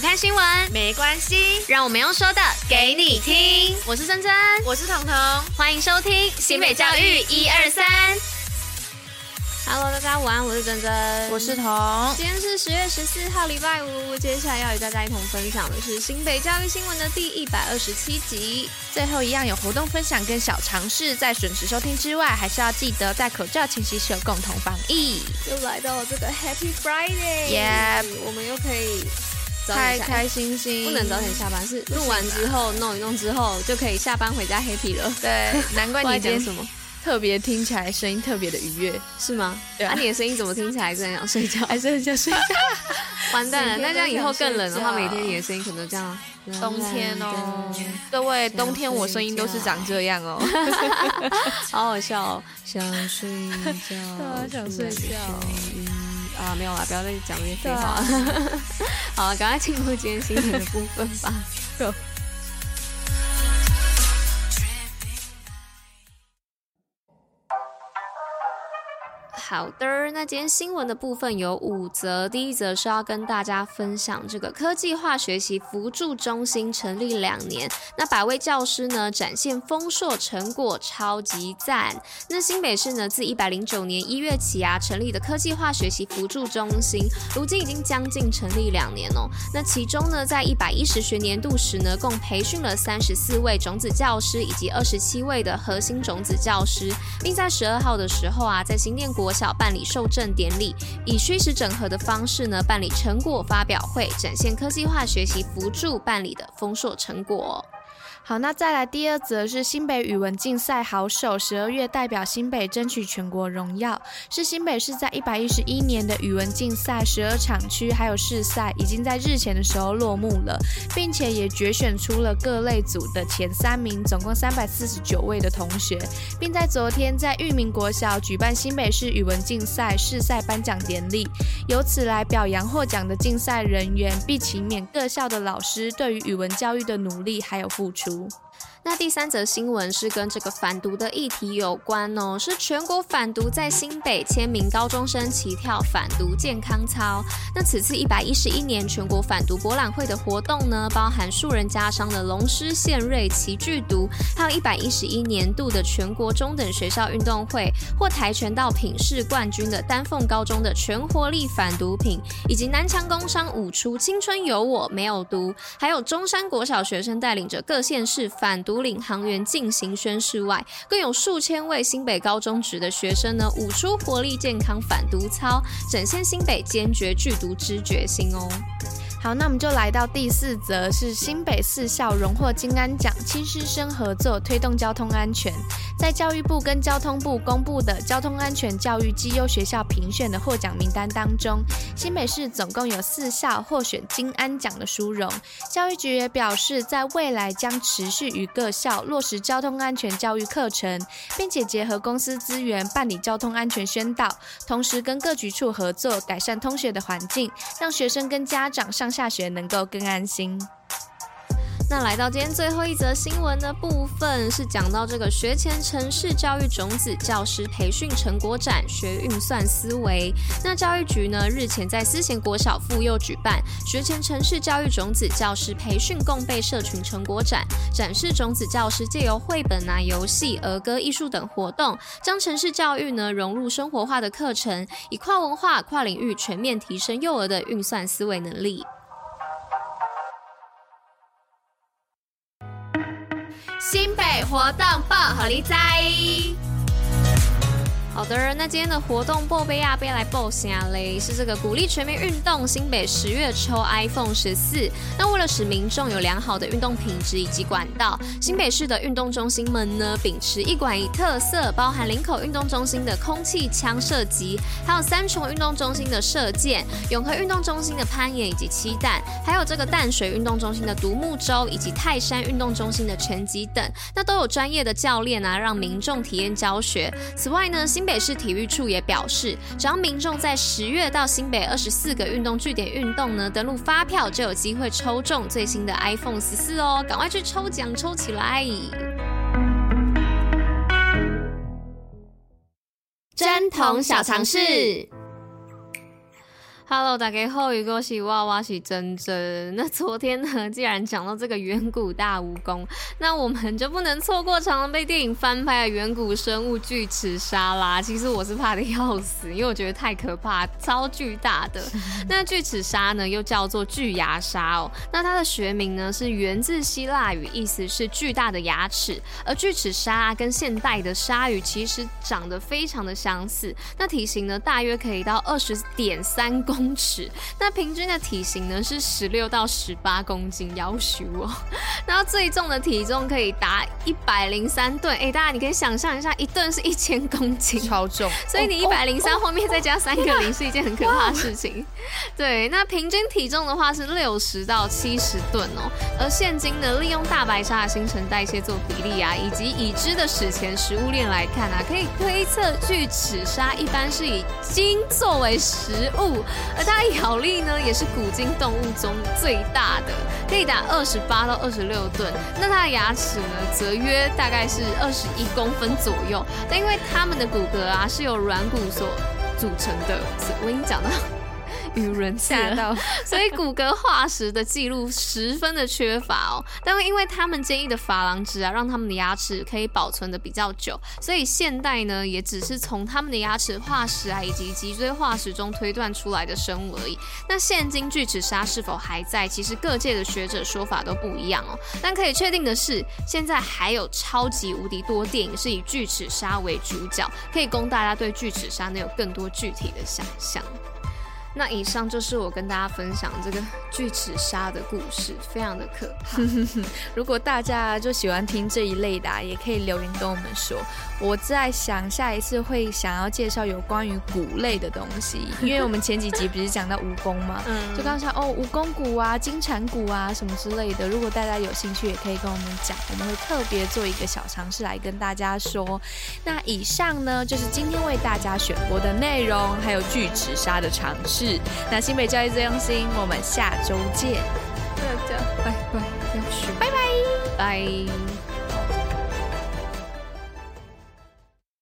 不看新闻没关系，让我们用说的给你听。我是珍珍，我是彤彤，欢迎收听新北教育一二三。Hello，大家午安，我是珍珍，我是彤。今天是十月十四号，礼拜五。接下来要与大家一同分享的是新北教育新闻的第一百二十七集。最后一样有活动分享跟小尝试，在准时收听之外，还是要记得戴口罩、勤洗手，共同防疫。又来到了这个 Happy Friday，耶！我们又可以。开开心心，不能早点下班，是录完之后弄一弄之后就可以下班回家 happy 了。对，难怪你今天什么。特别听起来声音特别的愉悦，是吗？对啊，你的声音怎么听起来真的想睡觉，还是很想睡觉？完蛋了，那这样以后更冷的话，每天你的声音可能这样。冬天哦，各位，冬天我声音都是长这样哦，好好笑哦，想睡觉，想睡觉。啊，没有啦，不要再讲这些废话了。啊、好，赶快进入今天新闻的部分吧。好的，那今天新闻的部分有五则。第一则是要跟大家分享这个科技化学习辅助中心成立两年，那百位教师呢展现丰硕成果，超级赞。那新北市呢自一百零九年一月起啊成立的科技化学习辅助中心，如今已经将近成立两年哦。那其中呢在一百一十学年度时呢，共培训了三十四位种子教师以及二十七位的核心种子教师，并在十二号的时候啊在新店国小办理受证典礼，以虚实整合的方式呢办理成果发表会，展现科技化学习辅助办理的丰硕成果。好，那再来第二则是新北语文竞赛好手，十二月代表新北争取全国荣耀，是新北市在一百一十一年的语文竞赛十二场区还有市赛，已经在日前的时候落幕了，并且也决选出了各类组的前三名，总共三百四十九位的同学，并在昨天在裕民国小举办新北市语文竞赛市赛颁奖典礼，由此来表扬获奖的竞赛人员，并勤勉各校的老师对于语文教育的努力还有付出。Sul. 那第三则新闻是跟这个反毒的议题有关哦，是全国反毒在新北千名高中生齐跳反毒健康操。那此次一百一十一年全国反毒博览会的活动呢，包含数人家商的龙狮献瑞齐聚毒，还有一百一十一年度的全国中等学校运动会获跆拳道品试冠军的丹凤高中的全活力反毒品，以及南强工商舞出青春有我没有毒，还有中山国小学生带领着各县市反毒。独领航员进行宣誓外，更有数千位新北高中职的学生呢，舞出活力健康反毒操，展现新北坚决拒毒之决心哦。好，那我们就来到第四则，是新北四校荣获金安奖，亲师生合作推动交通安全。在教育部跟交通部公布的交通安全教育绩优学校评选的获奖名单当中，新北市总共有四校获选金安奖的殊荣。教育局也表示，在未来将持续与各校落实交通安全教育课程，并且结合公司资源办理交通安全宣导，同时跟各局处合作，改善通学的环境，让学生跟家长上下学能够更安心。那来到今天最后一则新闻的部分，是讲到这个学前城市教育种子教师培训成果展，学运算思维。那教育局呢，日前在思贤国小附幼举办学前城市教育种子教师培训共备社群成果展，展示种子教师借由绘本啊、游戏、儿歌、艺术等活动，将城市教育呢融入生活化的课程，以跨文化、跨领域全面提升幼儿的运算思维能力。新北活动报虎哩知。好的，那今天的活动报备啊，杯来报下嘞，是这个鼓励全民运动。新北十月抽 iPhone 十四，那为了使民众有良好的运动品质以及管道，新北市的运动中心们呢，秉持一馆一特色，包含林口运动中心的空气枪射击，还有三重运动中心的射箭，永和运动中心的攀岩以及漆弹，还有这个淡水运动中心的独木舟以及泰山运动中心的拳击等，那都有专业的教练啊，让民众体验教学。此外呢，新北北市体育处也表示，只要民众在十月到新北二十四个运动据点运动呢，登录发票就有机会抽中最新的 iPhone 十四哦，赶快去抽奖抽起来！贞童小常识。Hello，大家好，我是娃娃是珍珍。那昨天呢，既然讲到这个远古大蜈蚣，那我们就不能错过常常被电影翻拍的远古生物巨齿鲨啦。其实我是怕的要死，因为我觉得太可怕，超巨大的。那巨齿鲨呢，又叫做巨牙鲨哦。那它的学名呢，是源自希腊语，意思是巨大的牙齿。而巨齿鲨跟现代的鲨鱼其实长得非常的相似，那体型呢，大约可以到二十点三公。公尺，那平均的体型呢是十六到十八公斤，要许我。然后最重的体重可以达一百零三吨，哎，大家你可以想象一下，一吨是一千公斤，超重。所以你一百零三后面再加三个零，是一件很可怕的事情。对，那平均体重的话是六十到七十吨哦。而现今呢，利用大白鲨的新陈代谢做比例啊，以及已知的史前食物链来看啊，可以推测巨齿鲨一般是以鲸作为食物。而它的咬力呢，也是古今动物中最大的，可以达二十八到二十六吨。那它的牙齿呢，则约大概是二十一公分左右。但因为它们的骨骼啊，是由软骨所组成的，我跟你讲到。语人吓到，所以骨骼化石的记录十分的缺乏哦。但因为他们坚毅的珐琅质啊，让他们的牙齿可以保存的比较久，所以现代呢，也只是从他们的牙齿化石啊，以及脊椎化石中推断出来的生物而已。那现今巨齿鲨是否还在？其实各界的学者说法都不一样哦。但可以确定的是，现在还有超级无敌多电影是以巨齿鲨为主角，可以供大家对巨齿鲨能有更多具体的想象。那以上就是我跟大家分享这个 锯齿鲨的故事，非常的可怕。如果大家就喜欢听这一类的啊，也可以留言跟我们说。我在想下一次会想要介绍有关于骨类的东西，因为我们前几集不是讲到蜈蚣吗，嗯，就刚才哦蜈蚣骨啊、金蝉骨啊什么之类的。如果大家有兴趣，也可以跟我们讲，我们会特别做一个小尝试来跟大家说。那以上呢，就是今天为大家选播的内容，还有锯齿鲨的尝试。那新北教育最用心，我们下周见。大家拜拜，要学，拜拜，拜。